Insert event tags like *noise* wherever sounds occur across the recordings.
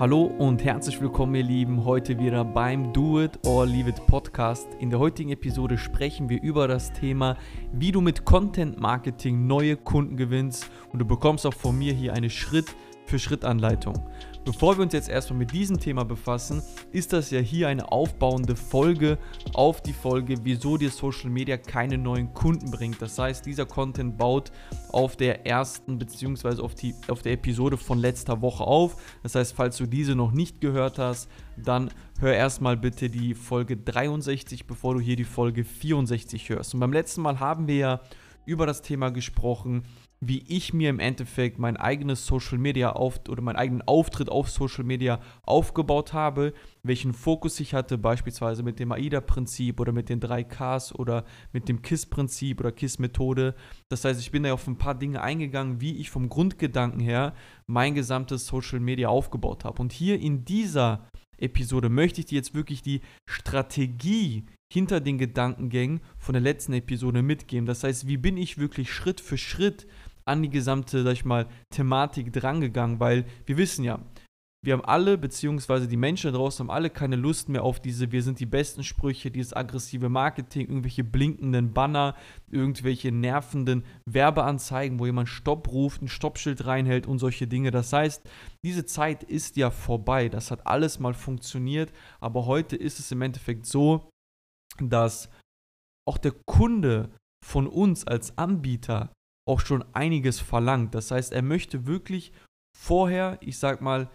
Hallo und herzlich willkommen, ihr Lieben, heute wieder beim Do It or Leave It Podcast. In der heutigen Episode sprechen wir über das Thema, wie du mit Content Marketing neue Kunden gewinnst und du bekommst auch von mir hier eine Schritt für Schritt Anleitung. Bevor wir uns jetzt erstmal mit diesem Thema befassen, ist das ja hier eine aufbauende Folge auf die Folge, wieso dir Social Media keine neuen Kunden bringt. Das heißt, dieser Content baut auf der ersten bzw. Auf, auf der Episode von letzter Woche auf. Das heißt, falls du diese noch nicht gehört hast, dann hör erstmal bitte die Folge 63, bevor du hier die Folge 64 hörst. Und beim letzten Mal haben wir ja über das Thema gesprochen, wie ich mir im Endeffekt mein eigenes Social Media auf oder meinen eigenen Auftritt auf Social Media aufgebaut habe, welchen Fokus ich hatte, beispielsweise mit dem AIDA-Prinzip oder mit den 3Ks oder mit dem KISS-Prinzip oder KISS-Methode. Das heißt, ich bin da auf ein paar Dinge eingegangen, wie ich vom Grundgedanken her mein gesamtes Social Media aufgebaut habe. Und hier in dieser Episode möchte ich dir jetzt wirklich die Strategie hinter den Gedankengängen von der letzten Episode mitgeben. Das heißt, wie bin ich wirklich Schritt für Schritt an die gesamte, sag ich mal, Thematik drangegangen, weil wir wissen ja, wir haben alle, beziehungsweise die Menschen da draußen haben alle keine Lust mehr auf diese Wir sind die besten Sprüche, dieses aggressive Marketing, irgendwelche blinkenden Banner, irgendwelche nervenden Werbeanzeigen, wo jemand Stopp ruft, ein Stoppschild reinhält und solche Dinge. Das heißt, diese Zeit ist ja vorbei. Das hat alles mal funktioniert, aber heute ist es im Endeffekt so, dass auch der Kunde von uns als Anbieter auch schon einiges verlangt. Das heißt, er möchte wirklich vorher, ich sag mal,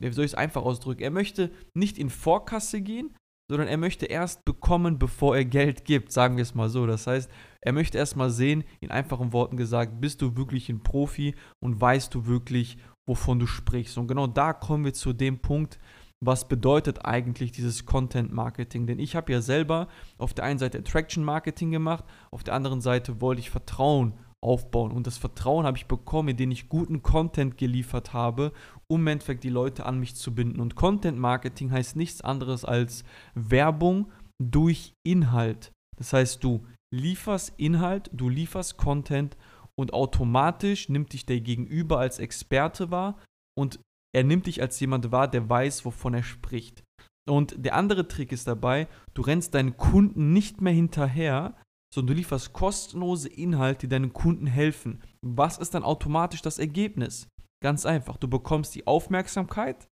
wie soll ich es einfach ausdrücken, er möchte nicht in Vorkasse gehen, sondern er möchte erst bekommen, bevor er Geld gibt, sagen wir es mal so. Das heißt, er möchte erst mal sehen, in einfachen Worten gesagt, bist du wirklich ein Profi und weißt du wirklich, wovon du sprichst. Und genau da kommen wir zu dem Punkt, was bedeutet eigentlich dieses Content Marketing? Denn ich habe ja selber auf der einen Seite Attraction Marketing gemacht, auf der anderen Seite wollte ich Vertrauen aufbauen. Und das Vertrauen habe ich bekommen, indem ich guten Content geliefert habe, um im Endeffekt die Leute an mich zu binden. Und Content Marketing heißt nichts anderes als Werbung durch Inhalt. Das heißt, du lieferst Inhalt, du lieferst Content und automatisch nimmt dich der Gegenüber als Experte wahr und er nimmt dich als jemand wahr, der weiß, wovon er spricht. Und der andere Trick ist dabei, du rennst deinen Kunden nicht mehr hinterher, sondern du lieferst kostenlose Inhalte, die deinen Kunden helfen. Was ist dann automatisch das Ergebnis? Ganz einfach, du bekommst die Aufmerksamkeit,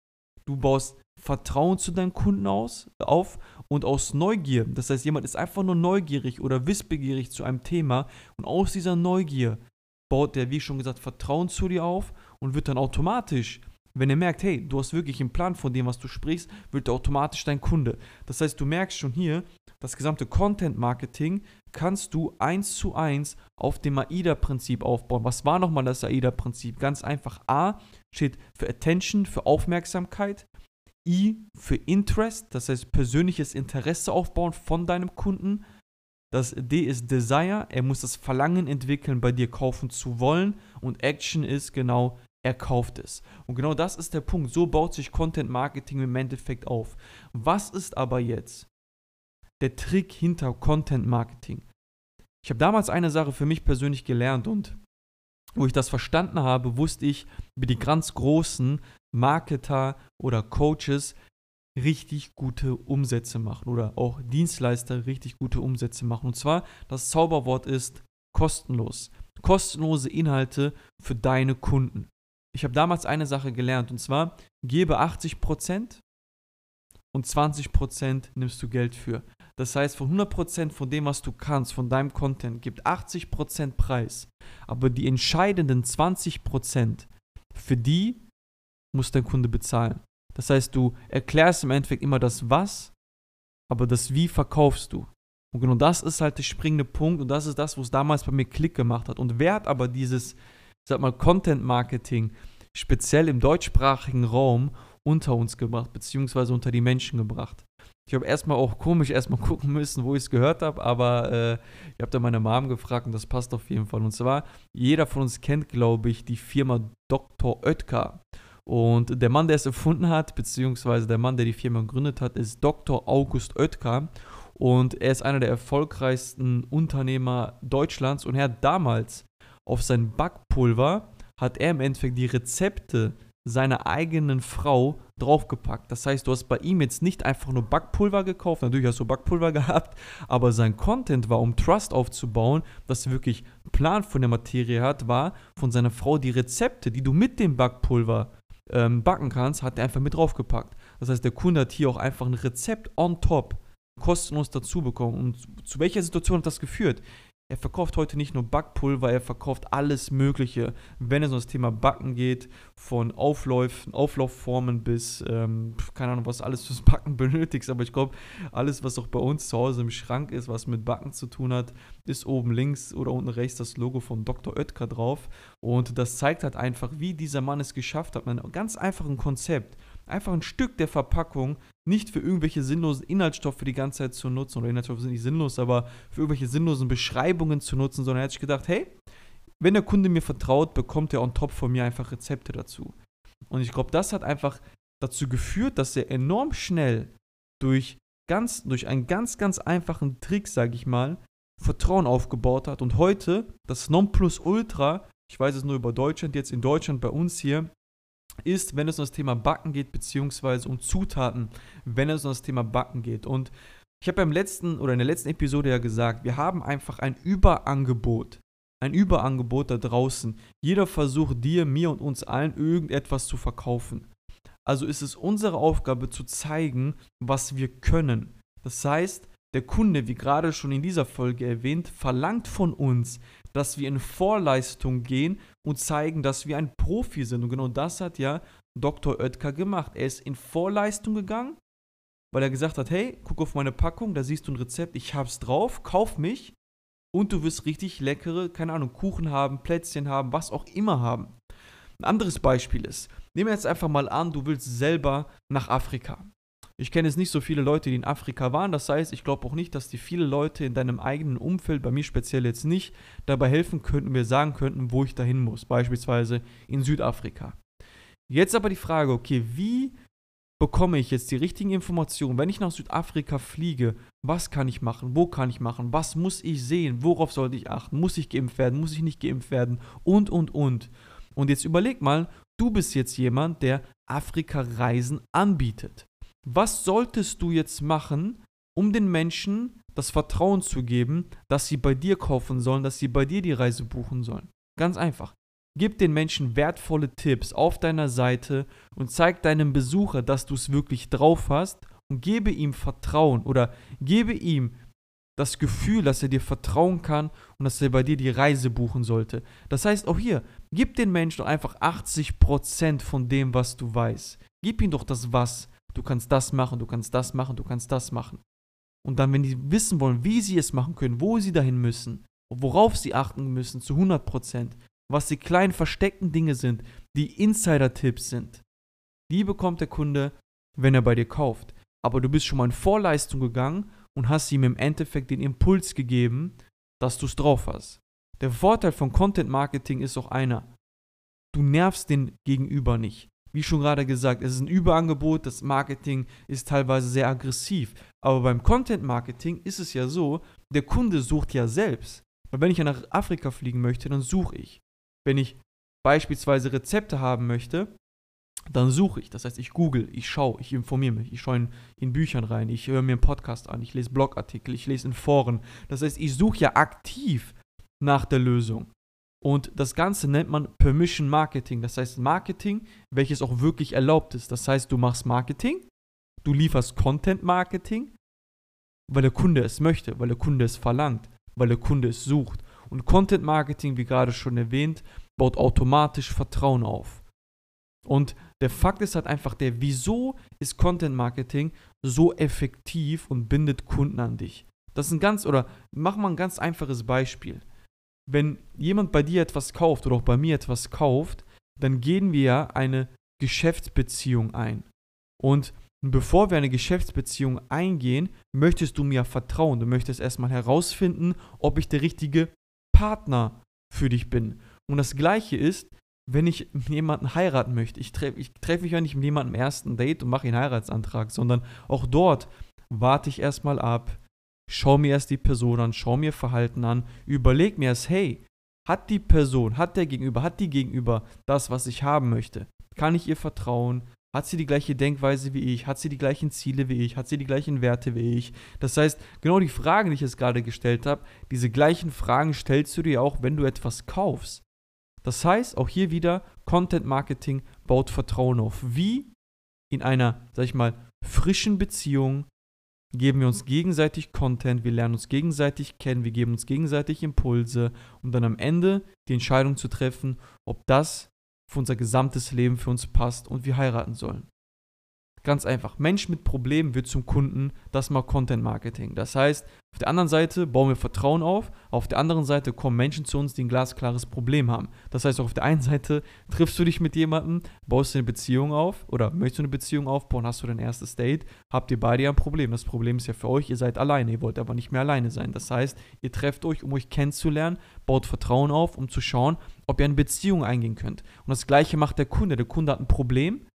du baust Vertrauen zu deinen Kunden aus, auf und aus Neugier. Das heißt, jemand ist einfach nur neugierig oder wissbegierig zu einem Thema und aus dieser Neugier baut der, wie schon gesagt, Vertrauen zu dir auf und wird dann automatisch wenn er merkt, hey, du hast wirklich einen Plan von dem, was du sprichst, wird er automatisch dein Kunde. Das heißt, du merkst schon hier, das gesamte Content Marketing kannst du eins zu eins auf dem AIDA-Prinzip aufbauen. Was war nochmal das AIDA-Prinzip? Ganz einfach. A steht für Attention, für Aufmerksamkeit. I für Interest, das heißt persönliches Interesse aufbauen von deinem Kunden. Das D ist Desire, er muss das Verlangen entwickeln, bei dir kaufen zu wollen. Und Action ist genau, er kauft es. Und genau das ist der Punkt. So baut sich Content Marketing im Endeffekt auf. Was ist aber jetzt der Trick hinter Content Marketing. Ich habe damals eine Sache für mich persönlich gelernt und wo ich das verstanden habe, wusste ich, wie die ganz großen Marketer oder Coaches richtig gute Umsätze machen oder auch Dienstleister richtig gute Umsätze machen. Und zwar, das Zauberwort ist kostenlos. Kostenlose Inhalte für deine Kunden. Ich habe damals eine Sache gelernt und zwar, gebe 80% und 20% nimmst du Geld für. Das heißt, von 100% von dem, was du kannst, von deinem Content, gibt 80% Preis. Aber die entscheidenden 20%, für die muss dein Kunde bezahlen. Das heißt, du erklärst im Endeffekt immer das Was, aber das Wie verkaufst du. Und genau das ist halt der springende Punkt und das ist das, wo es damals bei mir Klick gemacht hat. Und wer hat aber dieses, sag mal, Content Marketing speziell im deutschsprachigen Raum unter uns gebracht, beziehungsweise unter die Menschen gebracht. Ich habe erstmal auch komisch erstmal *laughs* gucken müssen, wo ich es gehört habe, aber äh, ich habe da meine Mom gefragt und das passt auf jeden Fall. Und zwar, jeder von uns kennt, glaube ich, die Firma Dr. Oetker. Und der Mann, der es erfunden hat, beziehungsweise der Mann, der die Firma gegründet hat, ist Dr. August Oetker. Und er ist einer der erfolgreichsten Unternehmer Deutschlands. Und er hat damals auf sein Backpulver, hat er im Endeffekt die Rezepte seiner eigenen Frau draufgepackt. Das heißt, du hast bei ihm jetzt nicht einfach nur Backpulver gekauft, natürlich hast du Backpulver *laughs* gehabt, aber sein Content war, um Trust aufzubauen, dass er wirklich einen Plan von der Materie hat, war von seiner Frau die Rezepte, die du mit dem Backpulver ähm, backen kannst, hat er einfach mit draufgepackt. Das heißt, der Kunde hat hier auch einfach ein Rezept on top kostenlos dazu bekommen. Und zu welcher Situation hat das geführt? Er verkauft heute nicht nur Backpulver, er verkauft alles Mögliche, wenn es um das Thema Backen geht, von Aufläufen, Auflaufformen bis, ähm, keine Ahnung, was alles fürs Backen *laughs* benötigst, aber ich glaube, alles, was auch bei uns zu Hause im Schrank ist, was mit Backen zu tun hat, ist oben links oder unten rechts das Logo von Dr. Oetker drauf und das zeigt halt einfach, wie dieser Mann es geschafft hat, mit einem ganz einfachen Konzept einfach ein Stück der Verpackung nicht für irgendwelche sinnlosen Inhaltsstoffe die ganze Zeit zu nutzen, oder Inhaltsstoffe sind nicht sinnlos, aber für irgendwelche sinnlosen Beschreibungen zu nutzen, sondern er hat sich gedacht, hey, wenn der Kunde mir vertraut, bekommt er on top von mir einfach Rezepte dazu. Und ich glaube, das hat einfach dazu geführt, dass er enorm schnell durch ganz, durch einen ganz, ganz einfachen Trick, sage ich mal, Vertrauen aufgebaut hat. Und heute das Nonplusultra, ich weiß es nur über Deutschland, jetzt in Deutschland bei uns hier, ist, wenn es um das Thema Backen geht, beziehungsweise um Zutaten, wenn es um das Thema Backen geht. Und ich habe beim letzten oder in der letzten Episode ja gesagt, wir haben einfach ein Überangebot. Ein Überangebot da draußen. Jeder versucht dir, mir und uns allen irgendetwas zu verkaufen. Also ist es unsere Aufgabe zu zeigen, was wir können. Das heißt, der Kunde, wie gerade schon in dieser Folge erwähnt, verlangt von uns, dass wir in Vorleistung gehen und zeigen, dass wir ein Profi sind. Und genau das hat ja Dr. Oetker gemacht. Er ist in Vorleistung gegangen, weil er gesagt hat, hey, guck auf meine Packung, da siehst du ein Rezept, ich hab's drauf, kauf mich und du wirst richtig leckere, keine Ahnung, Kuchen haben, Plätzchen haben, was auch immer haben. Ein anderes Beispiel ist, nehmen wir jetzt einfach mal an, du willst selber nach Afrika. Ich kenne jetzt nicht so viele Leute, die in Afrika waren. Das heißt, ich glaube auch nicht, dass die viele Leute in deinem eigenen Umfeld, bei mir speziell jetzt nicht, dabei helfen könnten, mir sagen könnten, wo ich dahin muss. Beispielsweise in Südafrika. Jetzt aber die Frage, okay, wie bekomme ich jetzt die richtigen Informationen, wenn ich nach Südafrika fliege? Was kann ich machen? Wo kann ich machen? Was muss ich sehen? Worauf sollte ich achten? Muss ich geimpft werden? Muss ich nicht geimpft werden? Und, und, und. Und jetzt überleg mal, du bist jetzt jemand, der Afrika-Reisen anbietet. Was solltest du jetzt machen, um den Menschen das Vertrauen zu geben, dass sie bei dir kaufen sollen, dass sie bei dir die Reise buchen sollen? Ganz einfach. Gib den Menschen wertvolle Tipps auf deiner Seite und zeig deinem Besucher, dass du es wirklich drauf hast und gebe ihm Vertrauen oder gebe ihm das Gefühl, dass er dir vertrauen kann und dass er bei dir die Reise buchen sollte. Das heißt auch hier, gib den Menschen einfach 80% von dem, was du weißt. Gib ihm doch das Was du kannst das machen, du kannst das machen, du kannst das machen. Und dann, wenn die wissen wollen, wie sie es machen können, wo sie dahin müssen, worauf sie achten müssen, zu 100%, was die kleinen versteckten Dinge sind, die Insider-Tipps sind, die bekommt der Kunde, wenn er bei dir kauft. Aber du bist schon mal in Vorleistung gegangen und hast ihm im Endeffekt den Impuls gegeben, dass du es drauf hast. Der Vorteil von Content Marketing ist auch einer. Du nervst den Gegenüber nicht wie schon gerade gesagt, es ist ein Überangebot, das Marketing ist teilweise sehr aggressiv. Aber beim Content Marketing ist es ja so, der Kunde sucht ja selbst. Weil wenn ich ja nach Afrika fliegen möchte, dann suche ich. Wenn ich beispielsweise Rezepte haben möchte, dann suche ich. Das heißt, ich google, ich schaue, ich informiere mich, ich schaue in, in, Büchern rein, ich höre mir einen Podcast an, ich lese Blogartikel, ich lese in Foren. Das heißt, ich suche ja aktiv nach der Lösung. Und das Ganze nennt man Permission Marketing. Das heißt Marketing, welches auch wirklich erlaubt ist. Das heißt, du machst Marketing, du lieferst Content Marketing, weil der Kunde es möchte, weil der Kunde es verlangt, weil der Kunde es sucht. Und Content Marketing, wie gerade schon erwähnt, baut automatisch Vertrauen auf. Und der Fakt ist halt einfach der, wieso ist Content Marketing so effektiv und bindet Kunden an dich? Das ist ein ganz, oder mach mal ein ganz einfaches Beispiel wenn jemand bei dir etwas kauft oder auch bei mir etwas kauft, dann gehen wir ja eine Geschäftsbeziehung ein. Und bevor wir eine Geschäftsbeziehung eingehen, möchtest du mir vertrauen. Du möchtest erstmal herausfinden, ob ich der richtige Partner für dich bin. Und das gleiche ist, wenn ich jemanden heiraten möchte. Ich treffe treff mich ja nicht mit jemandem im ersten Date und mache einen Heiratsantrag, sondern auch dort warte ich erstmal ab, schau mir erst die Person an, schau mir Verhalten an, überleg mir erst, hey, hat die Person, hat der Gegenüber, hat die Gegenüber das, was ich haben möchte? Kann ich ihr vertrauen? Hat sie die gleiche Denkweise wie ich? Hat sie die gleichen Ziele wie ich? Hat sie die gleichen Werte wie ich? Das heißt, genau die Fragen, die ich jetzt gerade gestellt habe, diese gleichen Fragen stellst du dir auch, wenn du etwas kaufst. Das heißt, auch hier wieder, Content Marketing baut Vertrauen auf. Wie in einer, sag ich mal, frischen Beziehung geben wir uns gegenseitig Content, wir lernen uns gegenseitig kennen, wir geben uns gegenseitig Impulse, um dann am Ende die Entscheidung zu treffen, ob das für unser gesamtes Leben für uns passt und wir heiraten sollen. Ganz einfach. Mensch mit Problemen wird zum Kunden, das mal Content Marketing. Das heißt, auf der anderen Seite bauen wir Vertrauen auf, auf der anderen Seite kommen Menschen zu uns, die ein glasklares Problem haben. Das heißt, auf der einen Seite triffst du dich mit jemandem, baust du eine Beziehung auf oder möchtest du eine Beziehung aufbauen, hast du dein erstes Date, habt ihr beide ja ein Problem. Das Problem ist ja für euch, ihr seid alleine, ihr wollt aber nicht mehr alleine sein. Das heißt, ihr trefft euch, um euch kennenzulernen, baut Vertrauen auf, um zu schauen, ob ihr eine Beziehung eingehen könnt. Und das gleiche macht der Kunde. Der Kunde hat ein Problem,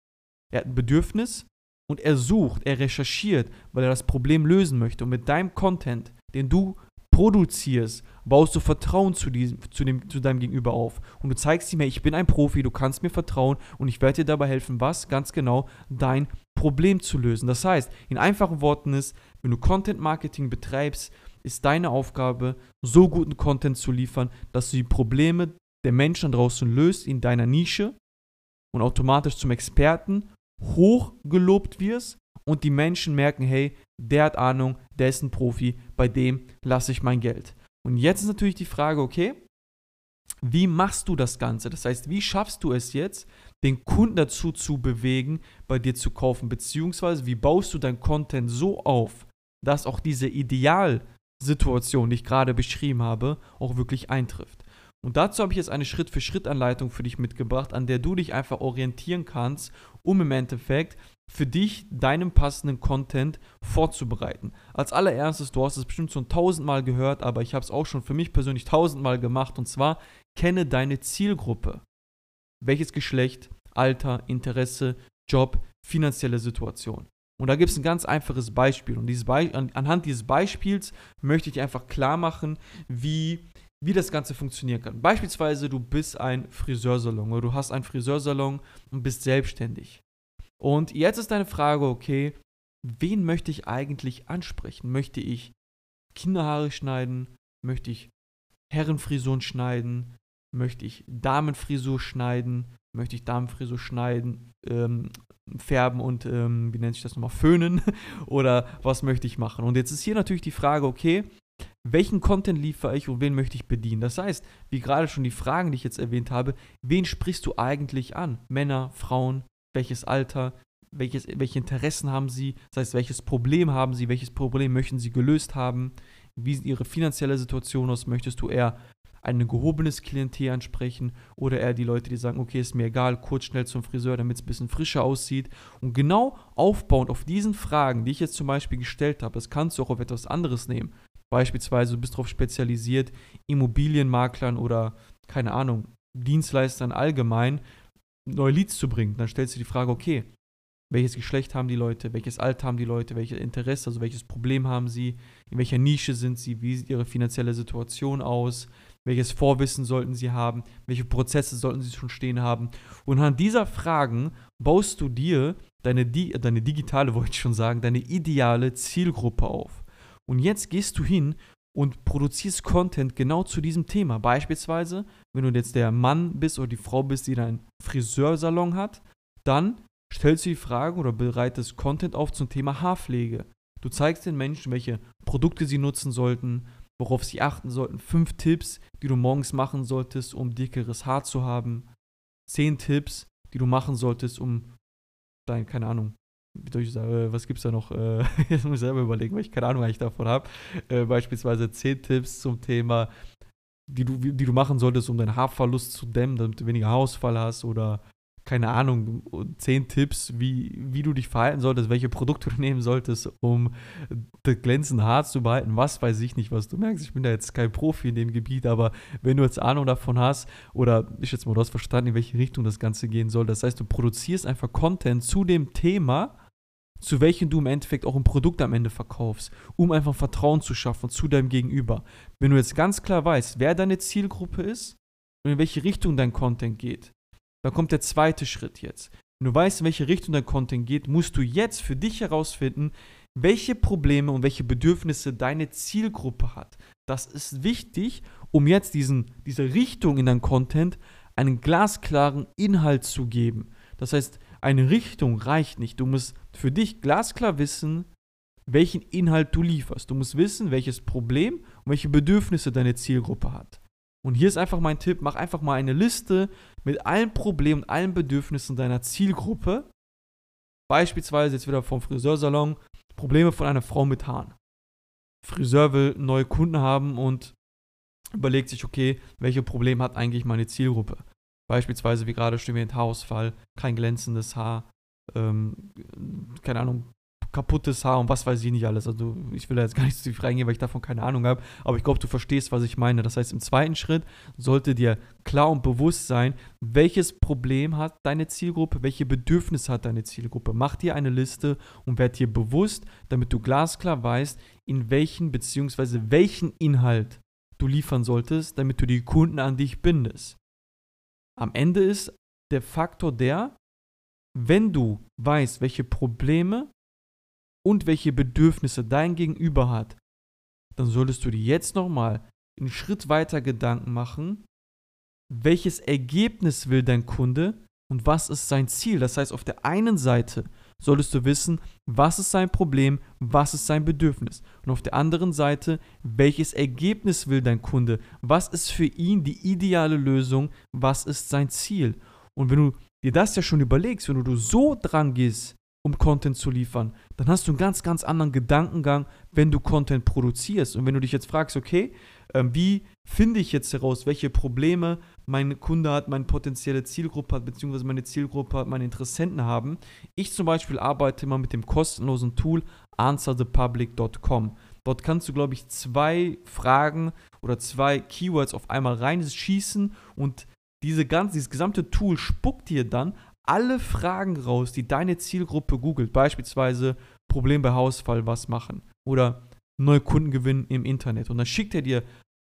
er hat ein Bedürfnis, und er sucht, er recherchiert, weil er das Problem lösen möchte. Und mit deinem Content, den du produzierst, baust du Vertrauen zu, diesem, zu, dem, zu deinem Gegenüber auf. Und du zeigst ihm, ich bin ein Profi, du kannst mir vertrauen und ich werde dir dabei helfen, was ganz genau dein Problem zu lösen. Das heißt, in einfachen Worten ist, wenn du Content Marketing betreibst, ist deine Aufgabe, so guten Content zu liefern, dass du die Probleme der Menschen draußen löst in deiner Nische und automatisch zum Experten hochgelobt wirst und die Menschen merken, hey, der hat Ahnung, der ist ein Profi, bei dem lasse ich mein Geld. Und jetzt ist natürlich die Frage, okay, wie machst du das Ganze? Das heißt, wie schaffst du es jetzt, den Kunden dazu zu bewegen, bei dir zu kaufen? Beziehungsweise, wie baust du dein Content so auf, dass auch diese Idealsituation, die ich gerade beschrieben habe, auch wirklich eintrifft? Und dazu habe ich jetzt eine Schritt-für-Schritt-Anleitung für dich mitgebracht, an der du dich einfach orientieren kannst, um im Endeffekt für dich deinen passenden Content vorzubereiten. Als allererstes, du hast es bestimmt schon tausendmal gehört, aber ich habe es auch schon für mich persönlich tausendmal gemacht, und zwar kenne deine Zielgruppe. Welches Geschlecht, Alter, Interesse, Job, finanzielle Situation. Und da gibt es ein ganz einfaches Beispiel. Und dieses Be anhand dieses Beispiels möchte ich einfach klar machen, wie wie das Ganze funktionieren kann. Beispielsweise, du bist ein Friseursalon oder du hast einen Friseursalon und bist selbstständig. Und jetzt ist deine Frage, okay, wen möchte ich eigentlich ansprechen? Möchte ich Kinderhaare schneiden? Möchte ich Herrenfrisuren schneiden? Möchte ich Damenfrisur schneiden? Möchte ich Damenfrisur schneiden, ähm, färben und, ähm, wie nennt sich das nochmal, föhnen? *laughs* Oder was möchte ich machen? Und jetzt ist hier natürlich die Frage, okay, welchen Content liefere ich und wen möchte ich bedienen. Das heißt, wie gerade schon die Fragen, die ich jetzt erwähnt habe, wen sprichst du eigentlich an? Männer, Frauen, welches Alter, welches, welche Interessen haben sie, das heißt, welches Problem haben sie, welches Problem möchten sie gelöst haben, wie sieht ihre finanzielle Situation aus, möchtest du eher ein gehobenes Klientel ansprechen oder eher die Leute, die sagen, okay, ist mir egal, kurz schnell zum Friseur, damit es ein bisschen frischer aussieht. Und genau aufbauend auf diesen Fragen, die ich jetzt zum Beispiel gestellt habe, das kannst du auch auf etwas anderes nehmen. Beispielsweise, du bist darauf spezialisiert, Immobilienmaklern oder, keine Ahnung, Dienstleistern allgemein neue Leads zu bringen. Dann stellst du die Frage, okay, welches Geschlecht haben die Leute, welches Alter haben die Leute, welches Interesse, also welches Problem haben sie, in welcher Nische sind sie, wie sieht ihre finanzielle Situation aus, welches Vorwissen sollten sie haben, welche Prozesse sollten sie schon stehen haben. Und anhand dieser Fragen baust du dir deine, deine digitale, *laughs* wollte ich schon sagen, deine ideale Zielgruppe auf. Und jetzt gehst du hin und produzierst Content genau zu diesem Thema. Beispielsweise, wenn du jetzt der Mann bist oder die Frau bist, die einen Friseursalon hat, dann stellst du die Fragen oder bereitest Content auf zum Thema Haarpflege. Du zeigst den Menschen, welche Produkte sie nutzen sollten, worauf sie achten sollten. Fünf Tipps, die du morgens machen solltest, um dickeres Haar zu haben. Zehn Tipps, die du machen solltest, um dein, keine Ahnung, sagen, was gibt es da noch? Äh, *laughs* jetzt muss ich selber überlegen, weil ich keine Ahnung eigentlich davon habe. Äh, beispielsweise 10 Tipps zum Thema, die du, die du machen solltest, um deinen Haarverlust zu dämmen, damit du weniger Haarausfall hast oder keine Ahnung, 10 Tipps, wie, wie du dich verhalten solltest, welche Produkte du *laughs* nehmen solltest, um das glänzende Haar zu behalten. Was weiß ich nicht, was du merkst. Ich bin da jetzt kein Profi in dem Gebiet, aber wenn du jetzt Ahnung davon hast oder ich jetzt mal, du hast verstanden, in welche Richtung das Ganze gehen soll, das heißt, du produzierst einfach Content zu dem Thema, zu welchem du im Endeffekt auch ein Produkt am Ende verkaufst, um einfach Vertrauen zu schaffen zu deinem Gegenüber. Wenn du jetzt ganz klar weißt, wer deine Zielgruppe ist und in welche Richtung dein Content geht, Dann kommt der zweite Schritt jetzt. Wenn du weißt, in welche Richtung dein Content geht, musst du jetzt für dich herausfinden, welche Probleme und welche Bedürfnisse deine Zielgruppe hat. Das ist wichtig, um jetzt diesen, diese Richtung in dein Content einen glasklaren Inhalt zu geben. Das heißt, eine Richtung reicht nicht. Du musst für dich glasklar wissen, welchen Inhalt du lieferst. Du musst wissen, welches Problem und welche Bedürfnisse deine Zielgruppe hat. Und hier ist einfach mein Tipp, mach einfach mal eine Liste mit allen Problemen und allen Bedürfnissen deiner Zielgruppe. Beispielsweise jetzt wieder vom Friseursalon, Probleme von einer Frau mit Haaren. Friseur will neue Kunden haben und überlegt sich, okay, welche Probleme hat eigentlich meine Zielgruppe? Beispielsweise, wie gerade schon erwähnt, Haarausfall, kein glänzendes Haar, ähm, keine Ahnung, kaputtes Haar und was weiß ich nicht alles. Also ich will da jetzt gar nicht so tief reingehen, weil ich davon keine Ahnung habe. Aber ich glaube, du verstehst, was ich meine. Das heißt, im zweiten Schritt sollte dir klar und bewusst sein, welches Problem hat deine Zielgruppe, welche Bedürfnisse hat deine Zielgruppe. Mach dir eine Liste und werd dir bewusst, damit du glasklar weißt, in welchen bzw. welchen Inhalt du liefern solltest, damit du die Kunden an dich bindest. Am Ende ist der Faktor der, wenn du weißt, welche Probleme und welche Bedürfnisse dein Gegenüber hat, dann solltest du dir jetzt nochmal einen Schritt weiter Gedanken machen, welches Ergebnis will dein Kunde und was ist sein Ziel. Das heißt, auf der einen Seite solltest du wissen, was ist sein Problem, was ist sein Bedürfnis. Und auf der anderen Seite, welches Ergebnis will dein Kunde, was ist für ihn die ideale Lösung, was ist sein Ziel. Und wenn du dir das ja schon überlegst, wenn du so dran gehst, um Content zu liefern, dann hast du einen ganz, ganz anderen Gedankengang, wenn du Content produzierst. Und wenn du dich jetzt fragst, okay, ähm, wie finde ich jetzt heraus, welche Probleme mein Kunde hat, meine potenzielle Zielgruppe hat, beziehungsweise meine Zielgruppe hat, meine Interessenten haben. Ich zum Beispiel arbeite immer mit dem kostenlosen Tool answerthepublic.com. Dort kannst du, glaube ich, zwei Fragen oder zwei Keywords auf einmal reinschießen und diese ganze, dieses gesamte Tool spuckt dir dann alle Fragen raus, die deine Zielgruppe googelt. Beispielsweise Problem bei Hausfall, was machen? Oder neue Kunden gewinnen im Internet. Und dann schickt er dir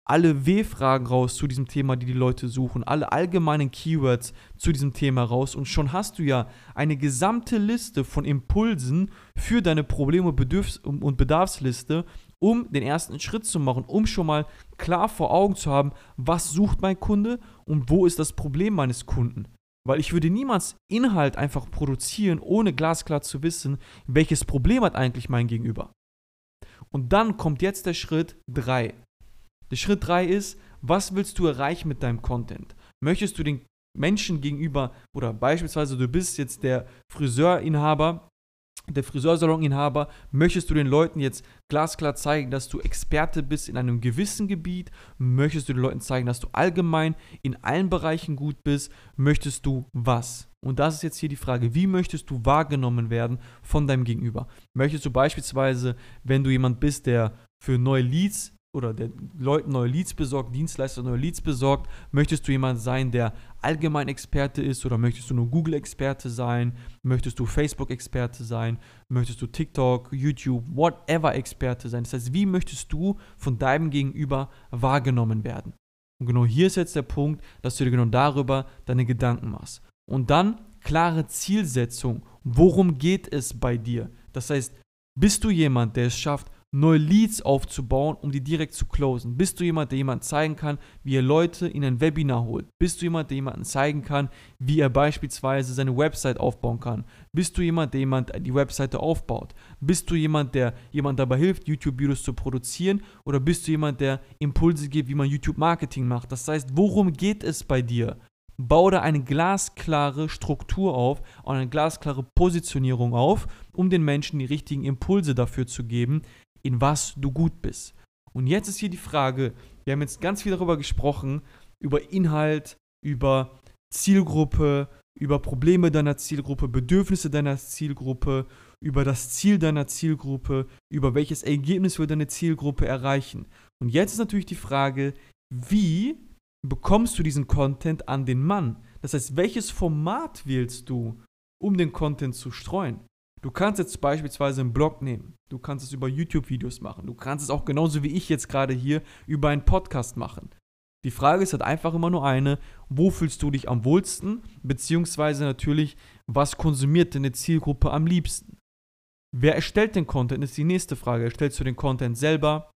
alle W-Fragen raus zu diesem Thema, die die Leute suchen, alle allgemeinen Keywords zu diesem Thema raus und schon hast du ja eine gesamte Liste von Impulsen für deine Probleme und Bedarfsliste, um den ersten Schritt zu machen, um schon mal klar vor Augen zu haben, was sucht mein Kunde und wo ist das Problem meines Kunden. Weil ich würde niemals Inhalt einfach produzieren, ohne glasklar zu wissen, welches Problem hat eigentlich mein Gegenüber. Und dann kommt jetzt der Schritt 3. Der Schritt 3 ist, was willst du erreichen mit deinem Content? Möchtest du den Menschen gegenüber oder beispielsweise du bist jetzt der Friseurinhaber der Friseursalon-Inhaber, möchtest du den Leuten jetzt glasklar zeigen, dass du Experte bist in einem gewissen Gebiet? Möchtest du den Leuten zeigen, dass du allgemein in allen Bereichen gut bist? Möchtest du was? Und das ist jetzt hier die Frage, wie möchtest du wahrgenommen werden von deinem Gegenüber? Möchtest du beispielsweise, wenn du jemand bist, der für neue Leads oder der Leuten neue Leads besorgt, Dienstleister neue Leads besorgt? Möchtest du jemand sein, der allgemein Experte ist oder möchtest du nur Google-Experte sein? Möchtest du Facebook-Experte sein? Möchtest du TikTok, YouTube, whatever Experte sein? Das heißt, wie möchtest du von deinem Gegenüber wahrgenommen werden? Und genau hier ist jetzt der Punkt, dass du dir genau darüber deine Gedanken machst. Und dann klare Zielsetzung. Worum geht es bei dir? Das heißt, bist du jemand, der es schafft, neue Leads aufzubauen, um die direkt zu closen? Bist du jemand, der jemand zeigen kann, wie er Leute in ein Webinar holt? Bist du jemand, der jemanden zeigen kann, wie er beispielsweise seine Website aufbauen kann? Bist du jemand, der jemand die Webseite aufbaut? Bist du jemand, der jemand dabei hilft, YouTube-Videos zu produzieren? Oder bist du jemand, der Impulse gibt, wie man YouTube-Marketing macht? Das heißt, worum geht es bei dir? Bau da eine glasklare Struktur auf und eine glasklare Positionierung auf, um den Menschen die richtigen Impulse dafür zu geben, in was du gut bist. Und jetzt ist hier die Frage, wir haben jetzt ganz viel darüber gesprochen, über Inhalt, über Zielgruppe, über Probleme deiner Zielgruppe, Bedürfnisse deiner Zielgruppe, über das Ziel deiner Zielgruppe, über welches Ergebnis will deine Zielgruppe erreichen. Und jetzt ist natürlich die Frage, wie bekommst du diesen Content an den Mann? Das heißt, welches Format wählst du, um den Content zu streuen? Du kannst jetzt beispielsweise einen Blog nehmen. Du kannst es über YouTube-Videos machen. Du kannst es auch genauso wie ich jetzt gerade hier über einen Podcast machen. Die Frage ist halt einfach immer nur eine, wo fühlst du dich am wohlsten, beziehungsweise natürlich, was konsumiert deine Zielgruppe am liebsten? Wer erstellt den Content, ist die nächste Frage. Erstellst du den Content selber?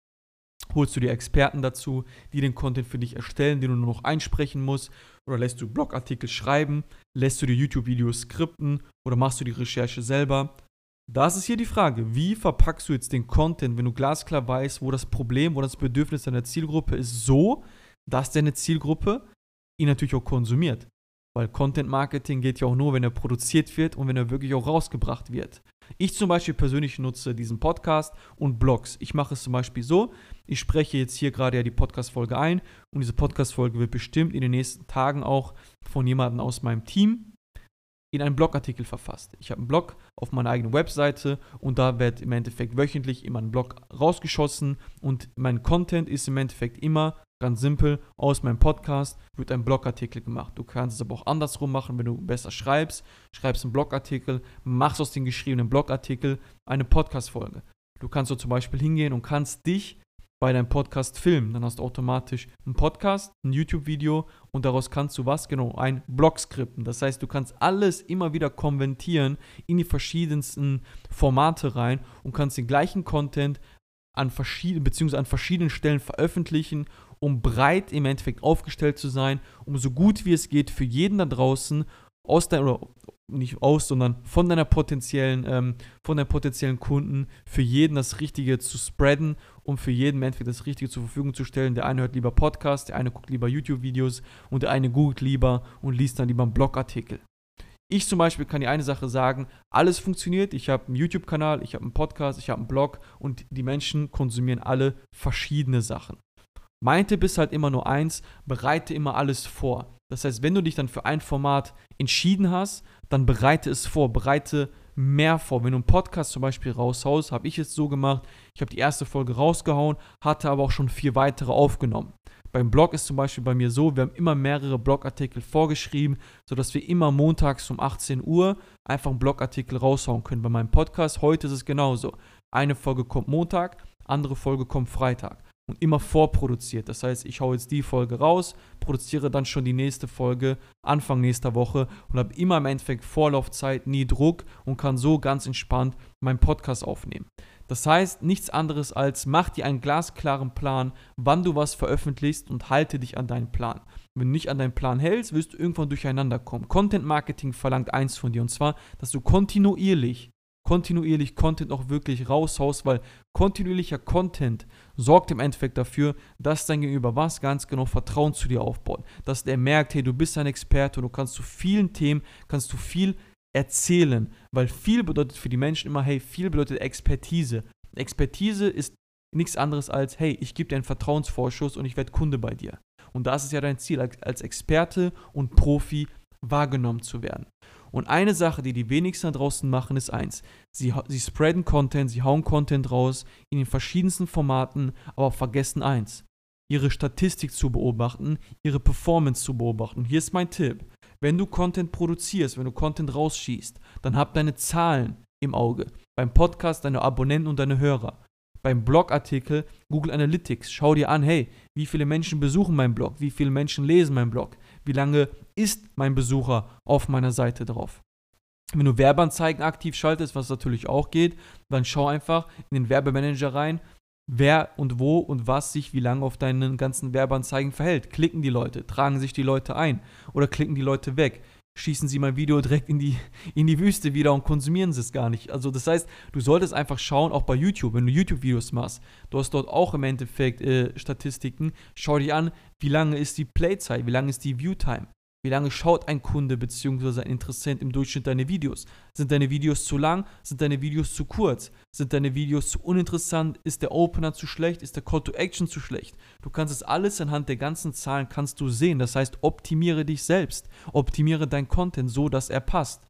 Holst du dir Experten dazu, die den Content für dich erstellen, den du nur noch einsprechen musst? Oder lässt du Blogartikel schreiben? Lässt du dir YouTube-Videos skripten? Oder machst du die Recherche selber? Das ist hier die Frage. Wie verpackst du jetzt den Content, wenn du glasklar weißt, wo das Problem, wo das Bedürfnis deiner Zielgruppe ist, so, dass deine Zielgruppe ihn natürlich auch konsumiert? Weil Content Marketing geht ja auch nur, wenn er produziert wird und wenn er wirklich auch rausgebracht wird. Ich zum Beispiel persönlich nutze diesen Podcast und Blogs. Ich mache es zum Beispiel so, ich spreche jetzt hier gerade ja die Podcast-Folge ein und diese Podcast-Folge wird bestimmt in den nächsten Tagen auch von jemandem aus meinem Team in einen Blogartikel verfasst. Ich habe einen Blog auf meiner eigenen Webseite und da wird im Endeffekt wöchentlich immer ein Blog rausgeschossen und mein Content ist im Endeffekt immer ganz simpel aus meinem Podcast wird ein Blogartikel gemacht. Du kannst es aber auch andersrum machen, wenn du besser schreibst, schreibst einen Blogartikel, machst aus dem geschriebenen Blogartikel eine Podcast-Folge. Du kannst so zum Beispiel hingehen und kannst dich bei deinem Podcast filmen. Dann hast du automatisch einen Podcast, ein YouTube-Video und daraus kannst du was? Genau, ein Blog skripten. Das heißt, du kannst alles immer wieder konventieren in die verschiedensten Formate rein und kannst den gleichen Content an verschiedenen, beziehungsweise an verschiedenen Stellen veröffentlichen, um breit im Endeffekt aufgestellt zu sein, um so gut wie es geht für jeden da draußen aus deinem, nicht aus, sondern von deiner potenziellen, ähm, von deinen potenziellen Kunden für jeden das Richtige zu spreaden, um für jeden Mensch das Richtige zur Verfügung zu stellen. Der eine hört lieber Podcasts, der eine guckt lieber YouTube-Videos und der eine googelt lieber und liest dann lieber einen Blogartikel. Ich zum Beispiel kann dir eine Sache sagen, alles funktioniert. Ich habe einen YouTube-Kanal, ich habe einen Podcast, ich habe einen Blog und die Menschen konsumieren alle verschiedene Sachen. Mein Tipp ist halt immer nur eins, bereite immer alles vor. Das heißt, wenn du dich dann für ein Format entschieden hast, dann bereite es vor, bereite mehr vor. Wenn du einen Podcast zum Beispiel raushaust, habe ich es so gemacht, ich habe die erste Folge rausgehauen, hatte aber auch schon vier weitere aufgenommen. Beim Blog ist zum Beispiel bei mir so, wir haben immer mehrere Blogartikel vorgeschrieben, sodass wir immer montags um 18 Uhr einfach einen Blogartikel raushauen können. Bei meinem Podcast heute ist es genauso. Eine Folge kommt Montag, andere Folge kommt Freitag und immer vorproduziert. Das heißt, ich haue jetzt die Folge raus, produziere dann schon die nächste Folge Anfang nächster Woche und habe immer im Endeffekt Vorlaufzeit, nie Druck und kann so ganz entspannt meinen Podcast aufnehmen. Das heißt, nichts anderes als mach dir einen glasklaren Plan, wann du was veröffentlichst und halte dich an deinen Plan. Wenn du nicht an deinen Plan hältst, wirst du irgendwann durcheinander kommen. Content Marketing verlangt eins von dir und zwar, dass du kontinuierlich kontinuierlich Content auch wirklich raushaust, weil kontinuierlicher Content sorgt im Endeffekt dafür, dass dein Gegenüber was ganz genau Vertrauen zu dir aufbaut. Dass der merkt, hey, du bist ein Experte und du kannst zu vielen Themen, kannst du viel erzählen, weil viel bedeutet für die Menschen immer, hey, viel bedeutet Expertise. Expertise ist nichts anderes als, hey, ich gebe dir einen Vertrauensvorschuss und ich werde Kunde bei dir. Und das ist ja dein Ziel, als Experte und Profi wahrgenommen zu werden. Und eine Sache, die die wenigsten da draußen machen, ist eins. Sie, sie spreaden Content, sie hauen Content raus in den verschiedensten Formaten, aber vergessen eins. Ihre Statistik zu beobachten, ihre Performance zu beobachten. Hier ist mein Tipp. Wenn du Content produzierst, wenn du Content rausschießt, dann hab deine Zahlen im Auge. Beim Podcast deine Abonnenten und deine Hörer. Beim Blogartikel Google Analytics. Schau dir an, hey, wie viele Menschen besuchen meinen Blog? Wie viele Menschen lesen meinen Blog? Wie lange ist mein Besucher auf meiner Seite drauf? Wenn du Werbeanzeigen aktiv schaltest, was natürlich auch geht, dann schau einfach in den Werbemanager rein, wer und wo und was sich wie lange auf deinen ganzen Werbeanzeigen verhält. Klicken die Leute, tragen sich die Leute ein oder klicken die Leute weg schießen sie mein Video direkt in die, in die Wüste wieder und konsumieren sie es gar nicht. Also das heißt, du solltest einfach schauen, auch bei YouTube, wenn du YouTube-Videos machst, du hast dort auch im Endeffekt äh, Statistiken, schau dir an, wie lange ist die Playzeit, wie lange ist die Viewtime. Wie lange schaut ein Kunde bzw. ein Interessent im Durchschnitt deine Videos? Sind deine Videos zu lang? Sind deine Videos zu kurz? Sind deine Videos zu uninteressant? Ist der Opener zu schlecht? Ist der Call to Action zu schlecht? Du kannst es alles anhand der ganzen Zahlen kannst du sehen. Das heißt, optimiere dich selbst. Optimiere dein Content so, dass er passt.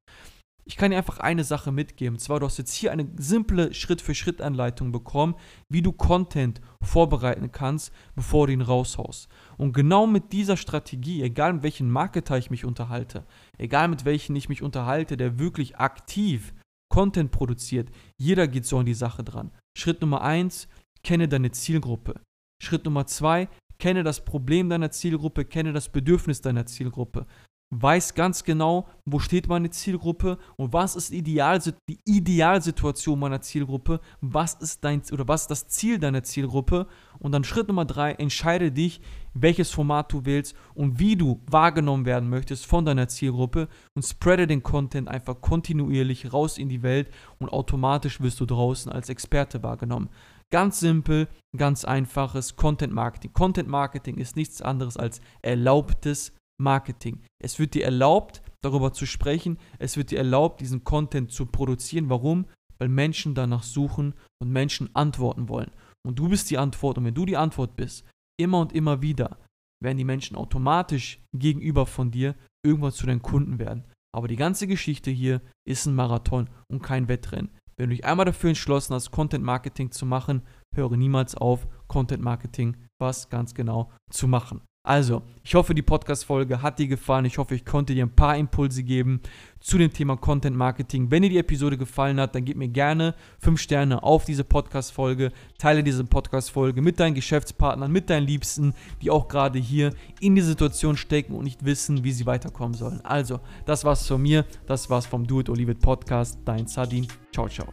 Ich kann dir einfach eine Sache mitgeben. Und zwar, du hast jetzt hier eine simple Schritt-für-Schritt-Anleitung bekommen, wie du Content vorbereiten kannst, bevor du ihn raushaust. Und genau mit dieser Strategie, egal mit welchem Marketer ich mich unterhalte, egal mit welchem ich mich unterhalte, der wirklich aktiv Content produziert, jeder geht so an die Sache dran. Schritt Nummer eins, kenne deine Zielgruppe. Schritt Nummer zwei, kenne das Problem deiner Zielgruppe, kenne das Bedürfnis deiner Zielgruppe weiß ganz genau, wo steht meine Zielgruppe und was ist Ideal, die Idealsituation meiner Zielgruppe, was ist dein oder was das Ziel deiner Zielgruppe und dann Schritt Nummer drei, entscheide dich, welches Format du wählst und wie du wahrgenommen werden möchtest von deiner Zielgruppe und spreade den Content einfach kontinuierlich raus in die Welt und automatisch wirst du draußen als Experte wahrgenommen. Ganz simpel, ganz einfaches Content Marketing. Content Marketing ist nichts anderes als erlaubtes Marketing. Es wird dir erlaubt, darüber zu sprechen. Es wird dir erlaubt, diesen Content zu produzieren. Warum? Weil Menschen danach suchen und Menschen antworten wollen. Und du bist die Antwort. Und wenn du die Antwort bist, immer und immer wieder, werden die Menschen automatisch gegenüber von dir irgendwann zu deinen Kunden werden. Aber die ganze Geschichte hier ist ein Marathon und kein Wettrennen. Wenn du dich einmal dafür entschlossen hast, Content Marketing zu machen, höre niemals auf, Content Marketing was ganz genau zu machen. Also, ich hoffe, die Podcast-Folge hat dir gefallen. Ich hoffe, ich konnte dir ein paar Impulse geben zu dem Thema Content Marketing. Wenn dir die Episode gefallen hat, dann gib mir gerne 5 Sterne auf diese Podcast-Folge. Teile diese Podcast-Folge mit deinen Geschäftspartnern, mit deinen Liebsten, die auch gerade hier in die Situation stecken und nicht wissen, wie sie weiterkommen sollen. Also, das war's von mir. Das war's vom Do It It Podcast. Dein Sadin. Ciao, ciao.